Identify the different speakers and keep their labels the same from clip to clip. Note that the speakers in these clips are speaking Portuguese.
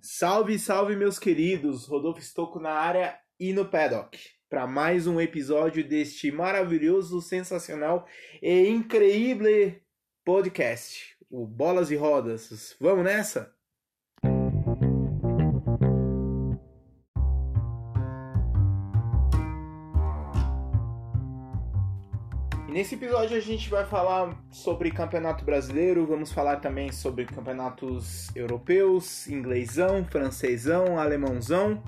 Speaker 1: Salve, salve, meus queridos! Rodolfo Stocco na área e no paddock para mais um episódio deste maravilhoso, sensacional e incrível podcast, o Bolas e Rodas. Vamos nessa? Nesse episódio a gente vai falar sobre campeonato brasileiro, vamos falar também sobre campeonatos europeus, inglesão, francesão, alemãozão.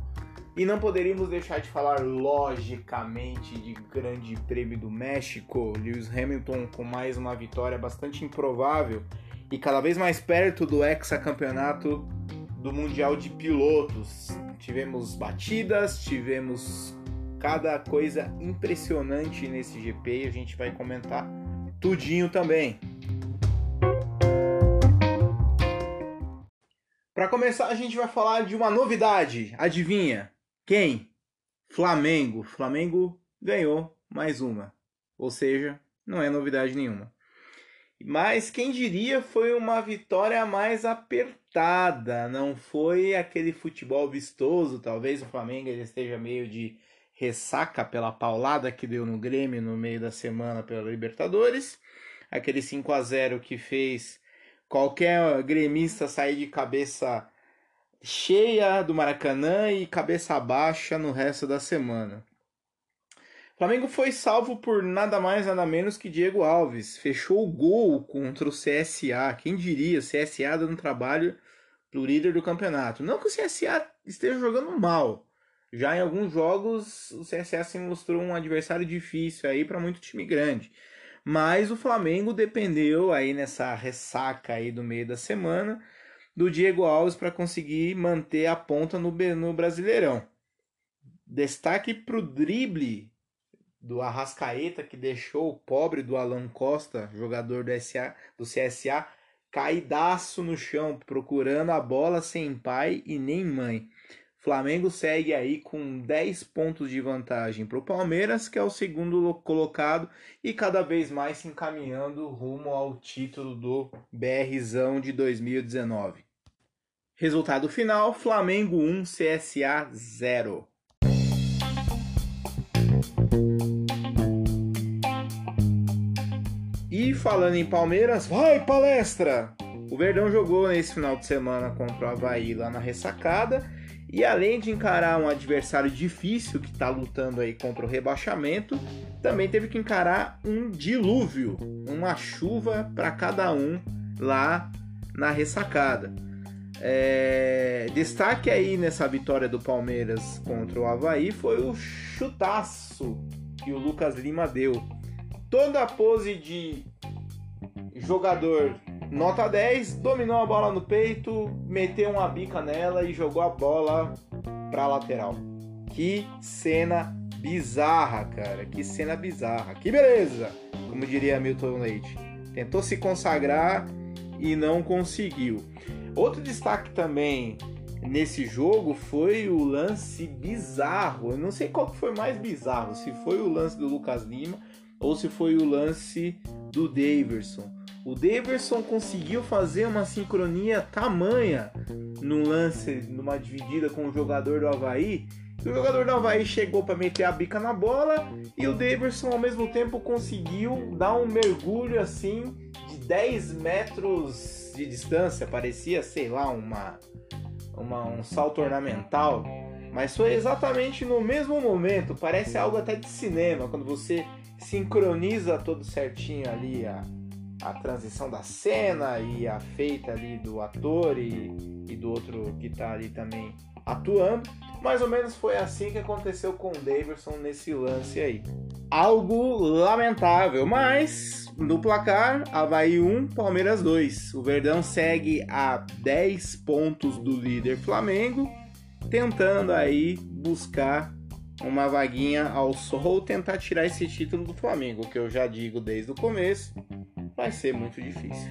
Speaker 1: E não poderíamos deixar de falar, logicamente, de Grande Prêmio do México. Lewis Hamilton com mais uma vitória bastante improvável e cada vez mais perto do hexacampeonato do Mundial de Pilotos. Tivemos batidas, tivemos cada coisa impressionante nesse GP e a gente vai comentar tudinho também. Para começar, a gente vai falar de uma novidade. Adivinha? Quem? Flamengo. Flamengo ganhou mais uma. Ou seja, não é novidade nenhuma. Mas quem diria foi uma vitória mais apertada, não foi aquele futebol vistoso. Talvez o Flamengo esteja meio de ressaca pela paulada que deu no Grêmio no meio da semana pela Libertadores. Aquele 5 a 0 que fez qualquer gremista sair de cabeça cheia do Maracanã e cabeça baixa no resto da semana. O Flamengo foi salvo por nada mais nada menos que Diego Alves. Fechou o gol contra o CSA. Quem diria, CSA dando trabalho pro líder do campeonato. Não que o CSA esteja jogando mal, já em alguns jogos, o CSA se mostrou um adversário difícil aí para muito time grande. Mas o Flamengo dependeu aí nessa ressaca aí do meio da semana do Diego Alves para conseguir manter a ponta no, no Brasileirão. Destaque para o drible do Arrascaeta que deixou o pobre do Alan Costa, jogador do, SA, do CSA, caidaço no chão, procurando a bola sem pai e nem mãe. Flamengo segue aí com 10 pontos de vantagem para o Palmeiras, que é o segundo colocado e cada vez mais se encaminhando rumo ao título do BRzão de 2019. Resultado final: Flamengo 1, CSA 0. E falando em Palmeiras, vai palestra! O Verdão jogou nesse final de semana contra o Havaí lá na ressacada e além de encarar um adversário difícil que está lutando aí contra o rebaixamento, também teve que encarar um dilúvio, uma chuva para cada um lá na ressacada. É... Destaque aí nessa vitória do Palmeiras contra o Havaí foi o chutaço que o Lucas Lima deu. Toda a pose de jogador Nota 10, dominou a bola no peito, meteu uma bica nela e jogou a bola pra lateral. Que cena bizarra, cara. Que cena bizarra. Que beleza! Como diria Milton Leite. Tentou se consagrar e não conseguiu. Outro destaque também nesse jogo foi o lance bizarro. Eu não sei qual foi mais bizarro, se foi o lance do Lucas Lima ou se foi o lance do Daverson. O Daverson conseguiu fazer uma sincronia tamanha no lance, numa dividida com o jogador do Havaí. O jogador do Havaí chegou para meter a bica na bola e o Daverson ao mesmo tempo conseguiu dar um mergulho assim de 10 metros de distância. Parecia, sei lá, uma, uma um salto ornamental. Mas foi exatamente no mesmo momento. Parece algo até de cinema, quando você sincroniza todo certinho ali a a transição da cena e a feita ali do ator e, e do outro que está ali também atuando. Mais ou menos foi assim que aconteceu com o Davidson nesse lance aí. Algo lamentável, mas no placar, Havaí 1, Palmeiras 2. O Verdão segue a 10 pontos do líder Flamengo, tentando aí buscar uma vaguinha ao Sol tentar tirar esse título do Flamengo, que eu já digo desde o começo, vai ser muito difícil.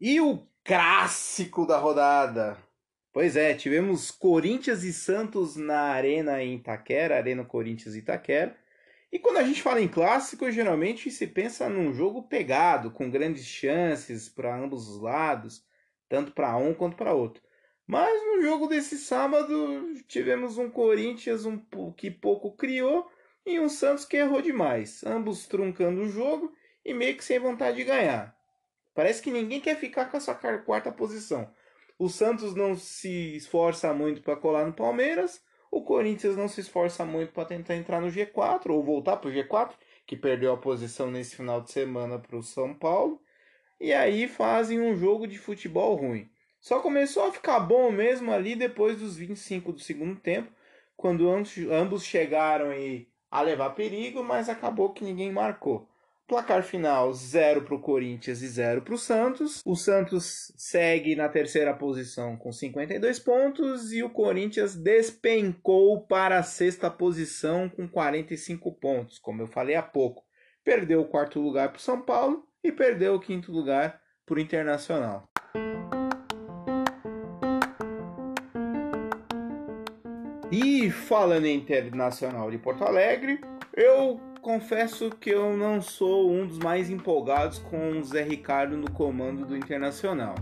Speaker 1: E o clássico da rodada? Pois é, tivemos Corinthians e Santos na Arena em Itaquera, Arena Corinthians e Itaquera. E quando a gente fala em clássico, geralmente se pensa num jogo pegado, com grandes chances para ambos os lados, tanto para um quanto para outro. Mas no jogo desse sábado tivemos um Corinthians um, que pouco criou e um Santos que errou demais, ambos truncando o jogo e meio que sem vontade de ganhar. Parece que ninguém quer ficar com essa quarta posição. O Santos não se esforça muito para colar no Palmeiras, o Corinthians não se esforça muito para tentar entrar no G4 ou voltar para o G4, que perdeu a posição nesse final de semana para o São Paulo. E aí fazem um jogo de futebol ruim. Só começou a ficar bom mesmo ali depois dos 25 do segundo tempo, quando ambos chegaram a levar perigo, mas acabou que ninguém marcou. Placar final 0 para o Corinthians e 0 para o Santos. O Santos segue na terceira posição com 52 pontos e o Corinthians despencou para a sexta posição com 45 pontos, como eu falei há pouco. Perdeu o quarto lugar para o São Paulo e perdeu o quinto lugar para o Internacional. E falando em Internacional de Porto Alegre, eu confesso que eu não sou um dos mais empolgados com o Zé Ricardo no comando do Internacional.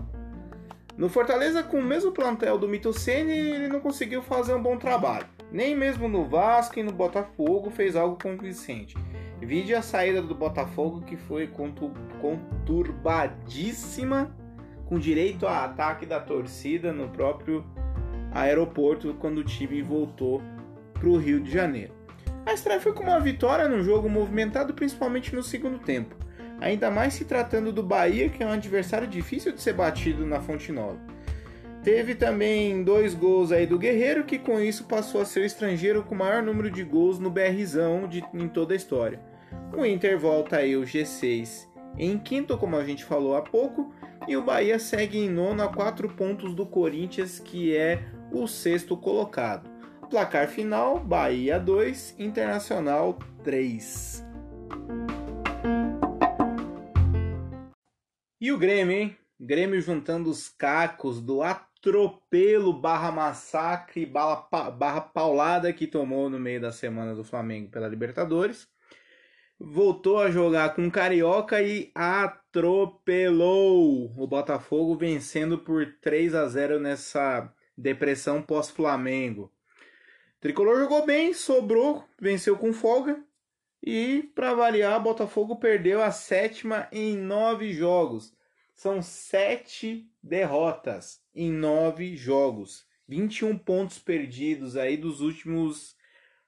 Speaker 1: No Fortaleza, com o mesmo plantel do Mitocene, ele não conseguiu fazer um bom trabalho. Nem mesmo no Vasco e no Botafogo fez algo convincente. Vide a saída do Botafogo que foi conturbadíssima, com direito a ataque da torcida no próprio aeroporto quando o time voltou para o Rio de Janeiro. A estreia foi com uma vitória num jogo movimentado principalmente no segundo tempo, ainda mais se tratando do Bahia, que é um adversário difícil de ser batido na Fonte Nova. Teve também dois gols aí do Guerreiro, que com isso passou a ser o estrangeiro com o maior número de gols no BRzão de, em toda a história. O Inter volta aí o G6 em quinto, como a gente falou há pouco, e o Bahia segue em nono a quatro pontos do Corinthians, que é o sexto colocado. Placar final: Bahia 2, Internacional 3. E o Grêmio, hein? Grêmio juntando os cacos do atropelo barra massacre barra, barra paulada que tomou no meio da semana do Flamengo pela Libertadores. Voltou a jogar com Carioca e atropelou o Botafogo, vencendo por 3 a 0 nessa depressão pós-Flamengo. Tricolor jogou bem, sobrou, venceu com folga. E, para variar, Botafogo perdeu a sétima em nove jogos. São sete derrotas em nove jogos. 21 pontos perdidos aí dos últimos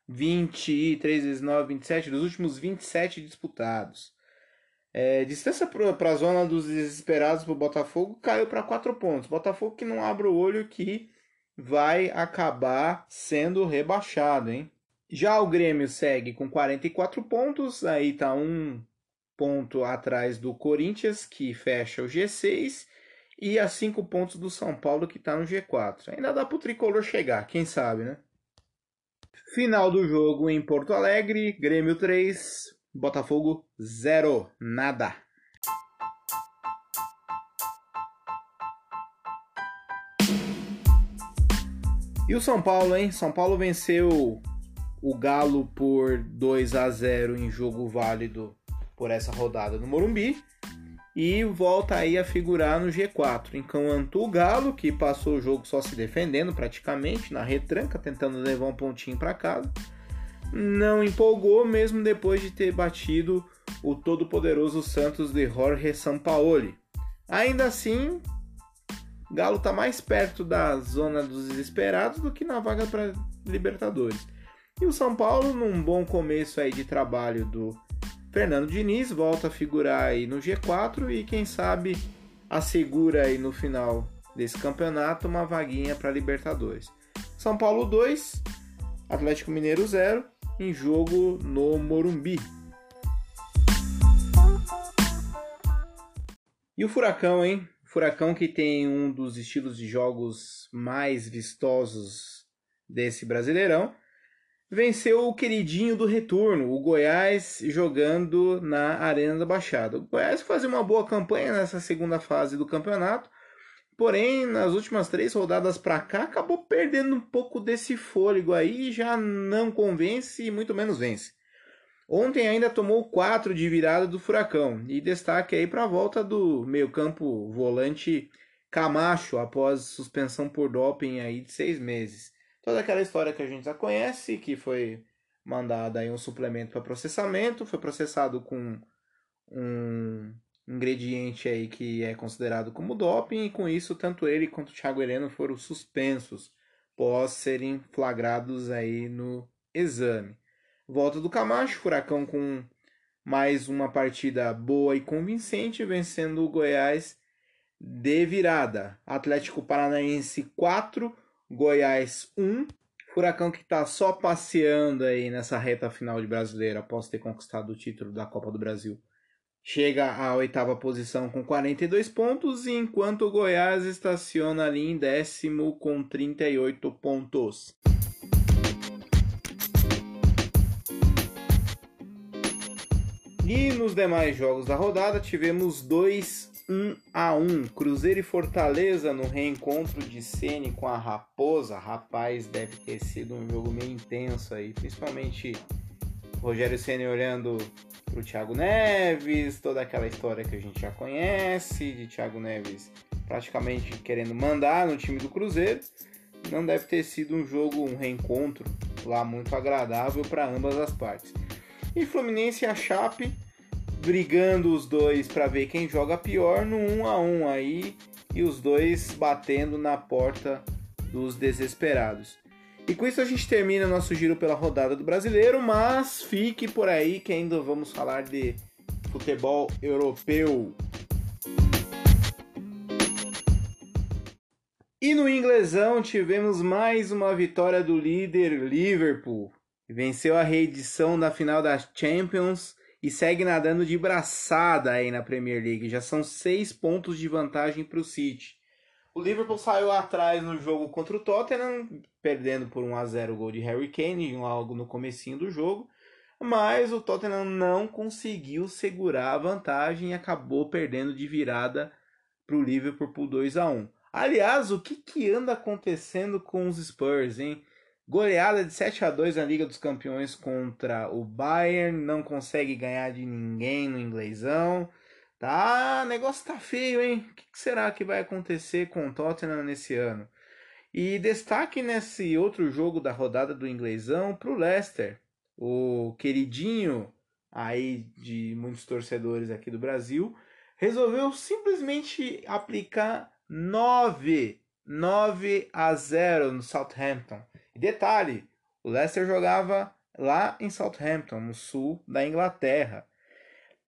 Speaker 1: 20, 3 vezes 9, 27, dos últimos 27 disputados. É, distância para a zona dos desesperados para o Botafogo caiu para 4 pontos. Botafogo que não abre o olho que vai acabar sendo rebaixado, hein? Já o Grêmio segue com 44 pontos, aí tá um ponto atrás do Corinthians, que fecha o G6, e a 5 pontos do São Paulo, que tá no G4. Ainda dá pro tricolor chegar, quem sabe, né? Final do jogo em Porto Alegre, Grêmio 3, Botafogo 0, nada. E o São Paulo, hein? São Paulo venceu o Galo por 2 a 0 em jogo válido por essa rodada no Morumbi e volta aí a figurar no G4. Enquanto o Galo, que passou o jogo só se defendendo praticamente na retranca, tentando levar um pontinho para casa, não empolgou mesmo depois de ter batido o todo-poderoso Santos de Jorge Sampaoli. Ainda assim, Galo está mais perto da zona dos desesperados do que na vaga para Libertadores. E o São Paulo, num bom começo aí de trabalho do Fernando Diniz, volta a figurar aí no G4 e quem sabe assegura aí no final desse campeonato uma vaguinha para Libertadores. São Paulo 2, Atlético Mineiro 0, em jogo no Morumbi. E o Furacão, hein? Furacão que tem um dos estilos de jogos mais vistosos desse Brasileirão, venceu o queridinho do retorno, o Goiás, jogando na Arena da Baixada. O Goiás fazia uma boa campanha nessa segunda fase do campeonato, porém, nas últimas três rodadas para cá, acabou perdendo um pouco desse fôlego aí já não convence e muito menos vence. Ontem ainda tomou 4 de virada do Furacão. E destaque aí para a volta do meio-campo volante Camacho após suspensão por doping aí de seis meses. Toda aquela história que a gente já conhece, que foi mandada aí um suplemento para processamento, foi processado com um ingrediente aí que é considerado como doping, e com isso tanto ele quanto o Thiago Heleno foram suspensos pós serem flagrados aí no exame. Volta do Camacho, Furacão com mais uma partida boa e convincente, vencendo o Goiás de virada. Atlético Paranaense 4, Goiás 1. Furacão que está só passeando aí nessa reta final de brasileiro após ter conquistado o título da Copa do Brasil. Chega à oitava posição com 42 pontos, enquanto o Goiás estaciona ali em décimo com 38 pontos. E nos demais jogos da rodada tivemos dois 1 a 1 Cruzeiro e Fortaleza no reencontro de Ceni com a Raposa. Rapaz, deve ter sido um jogo meio intenso aí, principalmente Rogério Ceni olhando pro Thiago Neves, toda aquela história que a gente já conhece de Thiago Neves praticamente querendo mandar no time do Cruzeiro. Não deve ter sido um jogo, um reencontro lá muito agradável para ambas as partes. E Fluminense e a Chape brigando os dois para ver quem joga pior no 1 a 1 aí e os dois batendo na porta dos desesperados. E com isso a gente termina nosso giro pela rodada do Brasileiro, mas fique por aí que ainda vamos falar de futebol europeu. E no inglesão tivemos mais uma vitória do líder Liverpool. Venceu a reedição da final da Champions e segue nadando de braçada aí na Premier League. Já são seis pontos de vantagem para o City. O Liverpool saiu atrás no jogo contra o Tottenham, perdendo por 1 a 0 o gol de Harry Kane logo no comecinho do jogo, mas o Tottenham não conseguiu segurar a vantagem e acabou perdendo de virada para o Liverpool por 2 a 1. Aliás, o que, que anda acontecendo com os Spurs, hein? Goleada de 7 a 2 na Liga dos Campeões contra o Bayern, não consegue ganhar de ninguém no inglesão. Tá, negócio tá feio, hein? O que será que vai acontecer com o Tottenham nesse ano? E destaque nesse outro jogo da rodada do inglesão pro Leicester, o queridinho aí de muitos torcedores aqui do Brasil, resolveu simplesmente aplicar 9, 9 a 0 no Southampton. Detalhe, o Leicester jogava lá em Southampton, no sul da Inglaterra.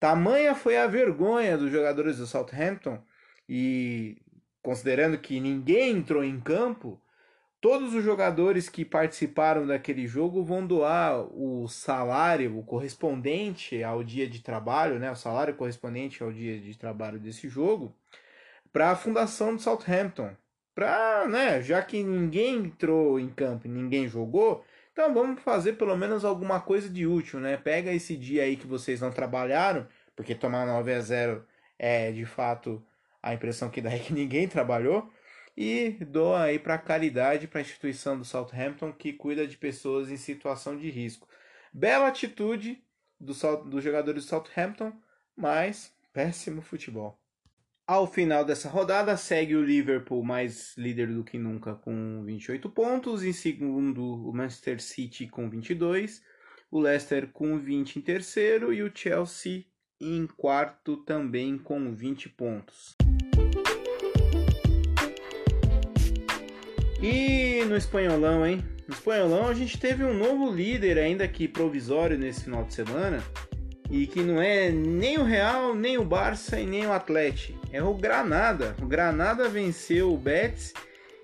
Speaker 1: Tamanha foi a vergonha dos jogadores do Southampton e considerando que ninguém entrou em campo, todos os jogadores que participaram daquele jogo vão doar o salário, o correspondente ao dia de trabalho, né, o salário correspondente ao dia de trabalho desse jogo, para a fundação do Southampton, Pra, né, já que ninguém entrou em campo ninguém jogou, então vamos fazer pelo menos alguma coisa de útil, né? Pega esse dia aí que vocês não trabalharam, porque tomar 9 a 0 é de fato a impressão que dá é que ninguém trabalhou, e doa aí para caridade, para a instituição do Southampton que cuida de pessoas em situação de risco. Bela atitude dos do jogadores do Southampton, mas péssimo futebol. Ao final dessa rodada, segue o Liverpool mais líder do que nunca com 28 pontos. Em segundo, o Manchester City com 22. O Leicester com 20 em terceiro. E o Chelsea em quarto também com 20 pontos. E no espanholão, hein? No espanholão a gente teve um novo líder, ainda que provisório, nesse final de semana e que não é nem o Real, nem o Barça e nem o Atlético. É o Granada. O Granada venceu o Betis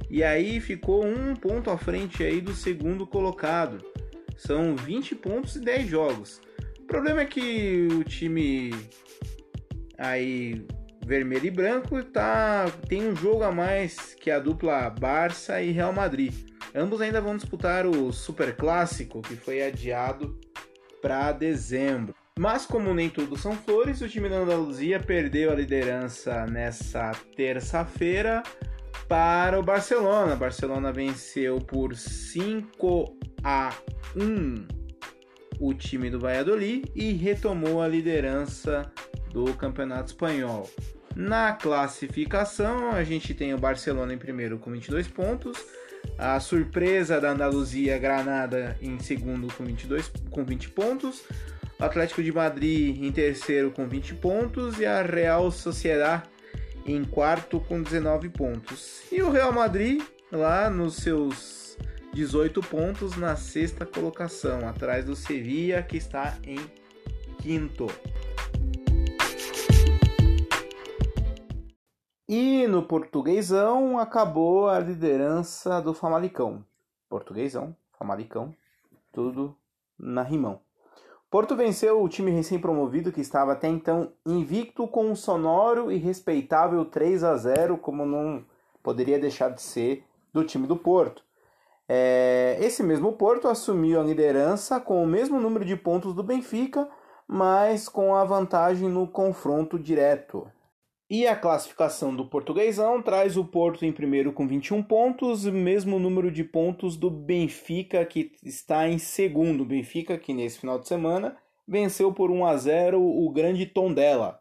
Speaker 1: e aí ficou um ponto à frente aí do segundo colocado. São 20 pontos e 10 jogos. O problema é que o time aí vermelho e branco tá tem um jogo a mais que a dupla Barça e Real Madrid. Ambos ainda vão disputar o Super Clássico, que foi adiado para dezembro. Mas como nem tudo são flores, o time da Andaluzia perdeu a liderança nessa terça-feira para o Barcelona. O Barcelona venceu por 5 a 1 o time do Valladolid e retomou a liderança do Campeonato Espanhol. Na classificação, a gente tem o Barcelona em primeiro com 22 pontos, a surpresa da Andaluzia Granada em segundo com 22 com 20 pontos, o Atlético de Madrid em terceiro com 20 pontos e a Real Sociedad em quarto com 19 pontos. E o Real Madrid lá nos seus 18 pontos na sexta colocação, atrás do Sevilla que está em quinto. E no portuguesão acabou a liderança do Famalicão. Portuguesão, Famalicão, tudo na rimão. Porto venceu o time recém-promovido que estava até então invicto com um sonoro e respeitável 3 a 0, como não poderia deixar de ser do time do Porto. É, esse mesmo Porto assumiu a liderança com o mesmo número de pontos do Benfica, mas com a vantagem no confronto direto. E a classificação do portuguesão traz o Porto em primeiro com 21 pontos, mesmo número de pontos do Benfica, que está em segundo. Benfica, que nesse final de semana venceu por 1 a 0 o grande Tondela.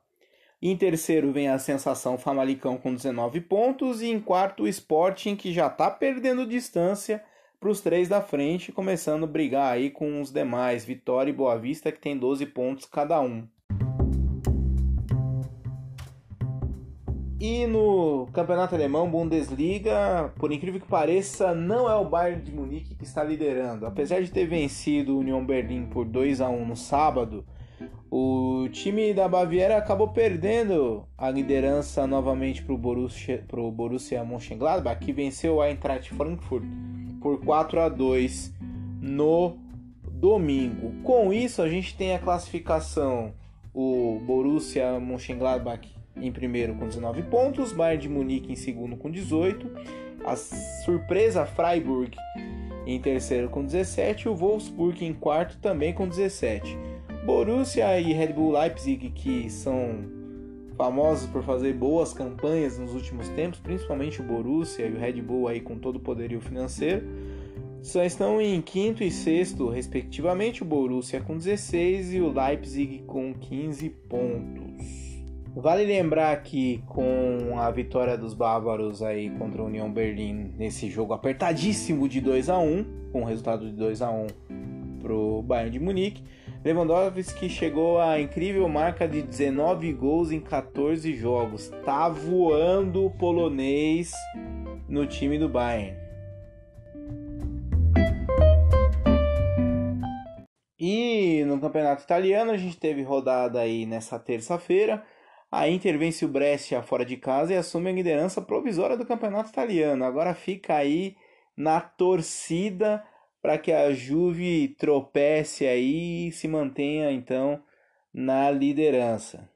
Speaker 1: Em terceiro vem a sensação Famalicão com 19 pontos. E em quarto o Sporting, que já está perdendo distância para os três da frente, começando a brigar aí com os demais. Vitória e Boa Vista, que tem 12 pontos cada um. E no campeonato alemão, Bundesliga, por incrível que pareça, não é o Bayern de Munique que está liderando. Apesar de ter vencido o Union Berlin por 2 a 1 no sábado, o time da Baviera acabou perdendo a liderança novamente para o Borussia, pro Borussia Mönchengladbach, que venceu a Eintracht Frankfurt por 4 a 2 no domingo. Com isso, a gente tem a classificação o Borussia Mönchengladbach em primeiro com 19 pontos, Bayern de Munique em segundo com 18, a surpresa Freiburg em terceiro com 17 e o Wolfsburg em quarto também com 17. Borussia e Red Bull Leipzig, que são famosos por fazer boas campanhas nos últimos tempos, principalmente o Borussia e o Red Bull aí com todo o poderio financeiro, só estão em quinto e sexto, respectivamente, o Borussia com 16 e o Leipzig com 15 pontos. Vale lembrar que com a vitória dos bávaros aí contra a União Berlim nesse jogo apertadíssimo de 2 a 1, com resultado de 2 a 1 pro Bayern de Munique, Lewandowski chegou à incrível marca de 19 gols em 14 jogos. Tá voando o polonês no time do Bayern. E no campeonato italiano a gente teve rodada aí nessa terça-feira. A Inter vence o Brescia fora de casa e assume a liderança provisória do campeonato italiano. Agora fica aí na torcida para que a Juve tropece aí e se mantenha então na liderança.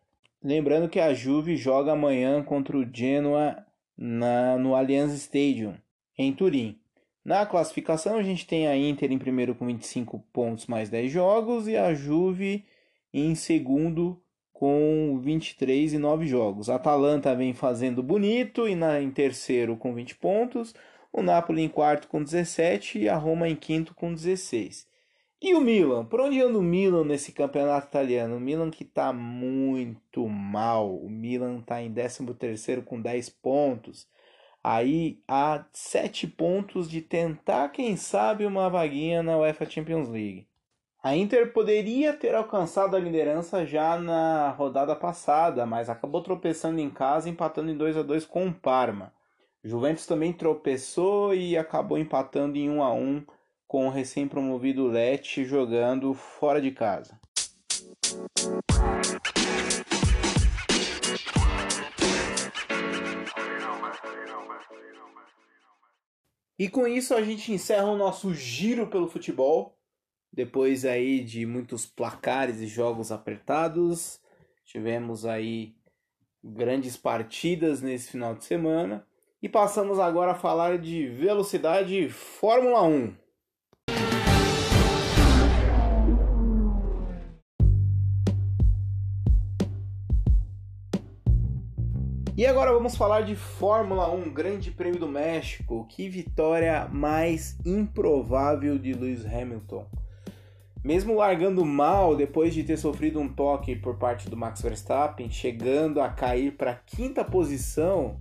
Speaker 1: Lembrando que a Juve joga amanhã contra o Genoa na, no Allianz Stadium, em Turim. Na classificação, a gente tem a Inter em primeiro com 25 pontos mais 10 jogos e a Juve em segundo com 23 e 9 jogos. A Atalanta vem fazendo bonito e na, em terceiro com 20 pontos. O Napoli em quarto com 17 e a Roma em quinto com 16. E o Milan? Por onde anda o Milan nesse campeonato italiano? O Milan que está muito mal. O Milan está em 13º com 10 pontos. Aí há 7 pontos de tentar, quem sabe, uma vaguinha na UEFA Champions League. A Inter poderia ter alcançado a liderança já na rodada passada, mas acabou tropeçando em casa, empatando em 2 a 2 com o Parma. Juventus também tropeçou e acabou empatando em 1 a 1 com o recém-promovido Lecce jogando fora de casa. E com isso a gente encerra o nosso giro pelo futebol. Depois aí de muitos placares e jogos apertados, tivemos aí grandes partidas nesse final de semana. E passamos agora a falar de velocidade Fórmula 1. E agora vamos falar de Fórmula 1, Grande Prêmio do México. Que vitória mais improvável de Lewis Hamilton. Mesmo largando mal depois de ter sofrido um toque por parte do Max Verstappen, chegando a cair para a quinta posição,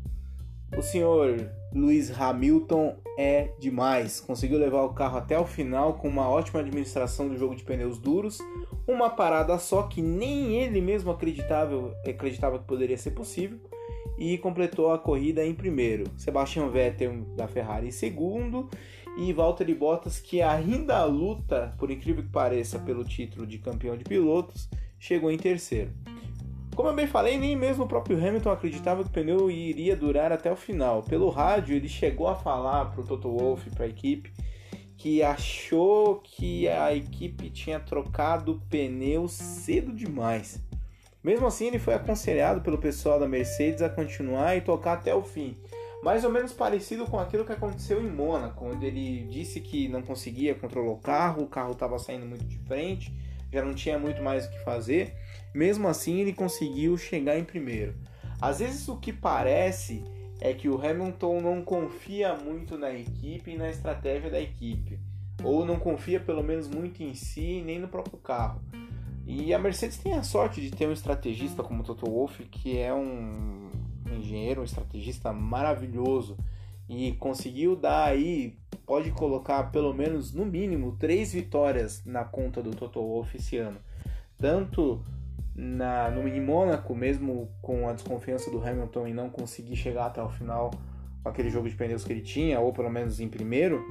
Speaker 1: o senhor Lewis Hamilton é demais. Conseguiu levar o carro até o final com uma ótima administração do jogo de pneus duros, uma parada só que nem ele mesmo acreditava, acreditava que poderia ser possível e completou a corrida em primeiro. Sebastian Vettel da Ferrari em segundo e Valtteri Bottas que ainda luta, por incrível que pareça, pelo título de campeão de pilotos, chegou em terceiro. Como eu bem falei, nem mesmo o próprio Hamilton acreditava que o pneu iria durar até o final. Pelo rádio, ele chegou a falar para o Toto Wolff, para a equipe, que achou que a equipe tinha trocado o pneu cedo demais. Mesmo assim, ele foi aconselhado pelo pessoal da Mercedes a continuar e tocar até o fim mais ou menos parecido com aquilo que aconteceu em Mônaco, onde ele disse que não conseguia controlar o carro, o carro estava saindo muito de frente, já não tinha muito mais o que fazer. Mesmo assim, ele conseguiu chegar em primeiro. Às vezes, o que parece é que o Hamilton não confia muito na equipe e na estratégia da equipe, ou não confia pelo menos muito em si nem no próprio carro. E a Mercedes tem a sorte de ter um estrategista como o Toto Wolff, que é um engenheiro, um estrategista maravilhoso e conseguiu dar aí, pode colocar pelo menos no mínimo três vitórias na conta do Toto Wolff esse ano. Tanto na, no Mini Mônaco, mesmo com a desconfiança do Hamilton em não conseguir chegar até o final com aquele jogo de pneus que ele tinha, ou pelo menos em primeiro,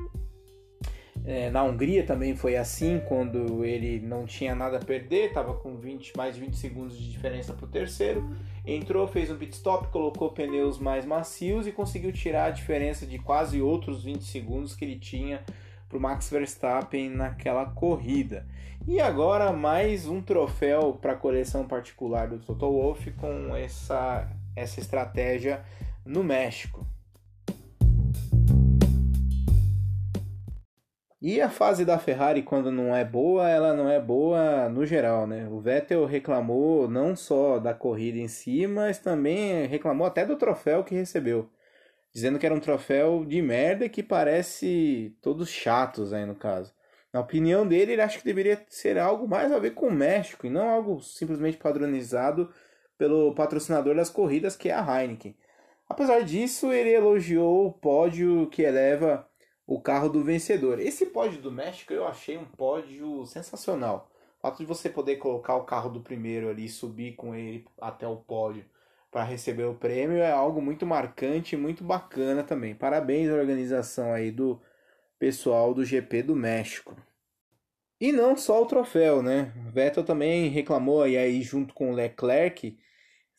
Speaker 1: é, na Hungria também foi assim, quando ele não tinha nada a perder, estava com 20, mais de 20 segundos de diferença para o terceiro. Entrou, fez um pit stop, colocou pneus mais macios e conseguiu tirar a diferença de quase outros 20 segundos que ele tinha para o Max Verstappen naquela corrida. E agora mais um troféu para a coleção particular do Toto Wolff com essa, essa estratégia no México. E a fase da Ferrari, quando não é boa, ela não é boa no geral, né? O Vettel reclamou não só da corrida em si, mas também reclamou até do troféu que recebeu. Dizendo que era um troféu de merda que parece todos chatos aí no caso. Na opinião dele, ele acha que deveria ser algo mais a ver com o México e não algo simplesmente padronizado pelo patrocinador das corridas, que é a Heineken. Apesar disso, ele elogiou o pódio que eleva o carro do vencedor. Esse pódio do México eu achei um pódio sensacional. O fato de você poder colocar o carro do primeiro ali subir com ele até o pódio para receber o prêmio é algo muito marcante e muito bacana também. Parabéns à organização aí do pessoal do GP do México. E não só o troféu, né? Vettel também reclamou aí junto com o Leclerc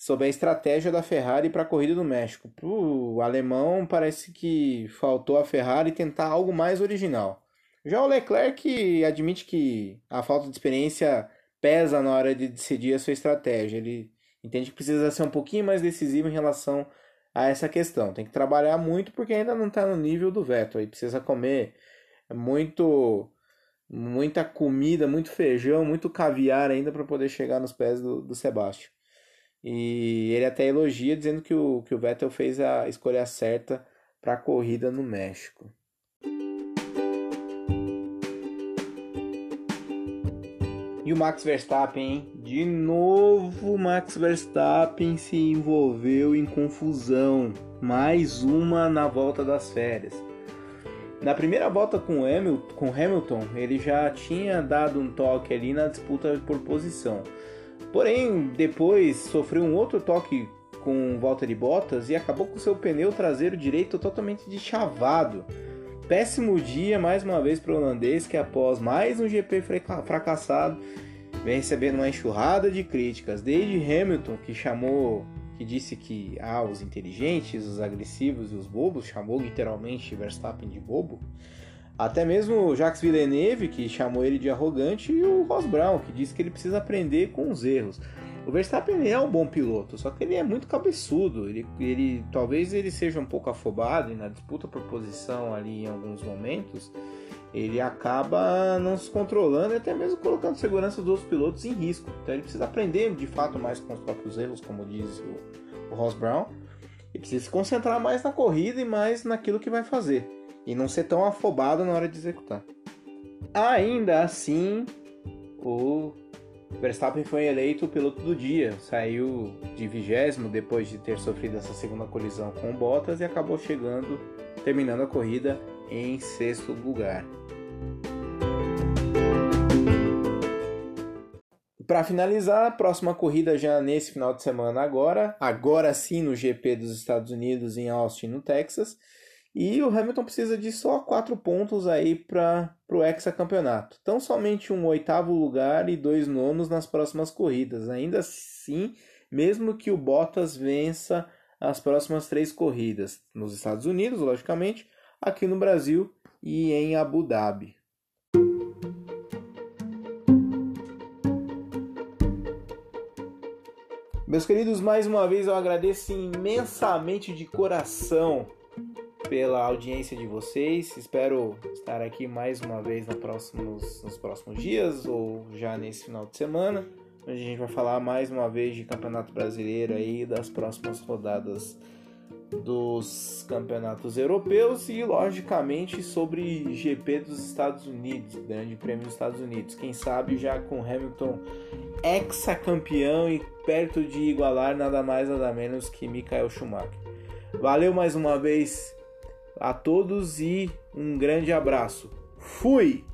Speaker 1: sobre a estratégia da Ferrari para a corrida do México. Para o alemão, parece que faltou a Ferrari tentar algo mais original. Já o Leclerc admite que a falta de experiência pesa na hora de decidir a sua estratégia. Ele entende que precisa ser um pouquinho mais decisivo em relação a essa questão. Tem que trabalhar muito porque ainda não está no nível do Vettel. Aí precisa comer muito muita comida, muito feijão, muito caviar ainda para poder chegar nos pés do, do Sebastião. E ele até elogia dizendo que o, que o Vettel fez a escolha certa para a corrida no México. E o Max Verstappen, hein? De novo, Max Verstappen se envolveu em confusão. Mais uma na volta das férias. Na primeira volta com Hamilton, ele já tinha dado um toque ali na disputa por posição. Porém, depois sofreu um outro toque com volta de Bottas e acabou com seu pneu traseiro direito totalmente deschavado. Péssimo dia mais uma vez para o holandês que após mais um GP fracassado vem recebendo uma enxurrada de críticas, desde Hamilton que chamou, que disse que ah, os inteligentes, os agressivos e os bobos, chamou literalmente Verstappen de bobo, até mesmo o Jacques Villeneuve, que chamou ele de arrogante, e o Ross Brown, que disse que ele precisa aprender com os erros. O Verstappen é um bom piloto, só que ele é muito cabeçudo. Ele, ele talvez ele seja um pouco afobado e na disputa por posição ali em alguns momentos, ele acaba não se controlando e até mesmo colocando a segurança dos outros pilotos em risco. Então ele precisa aprender de fato mais com os próprios erros, como diz o, o Ross Brown, e precisa se concentrar mais na corrida e mais naquilo que vai fazer e não ser tão afobado na hora de executar. Ainda assim, o Verstappen foi eleito o piloto do dia, saiu de vigésimo depois de ter sofrido essa segunda colisão com o Bottas e acabou chegando, terminando a corrida em sexto lugar. Para finalizar, a próxima corrida já nesse final de semana agora, agora sim no GP dos Estados Unidos em Austin, no Texas, e o Hamilton precisa de só quatro pontos aí para o hexacampeonato. Então somente um oitavo lugar e dois nonos nas próximas corridas. Ainda assim, mesmo que o Bottas vença as próximas três corridas, nos Estados Unidos, logicamente, aqui no Brasil e em Abu Dhabi. Meus queridos, mais uma vez eu agradeço imensamente de coração pela audiência de vocês. Espero estar aqui mais uma vez no próximos, nos próximos dias ou já nesse final de semana, onde a gente vai falar mais uma vez de Campeonato Brasileiro aí das próximas rodadas dos campeonatos europeus e logicamente sobre GP dos Estados Unidos, Grande Prêmio dos Estados Unidos. Quem sabe já com Hamilton ex-campeão e perto de igualar nada mais nada menos que Michael Schumacher. Valeu mais uma vez a todos e um grande abraço. Fui!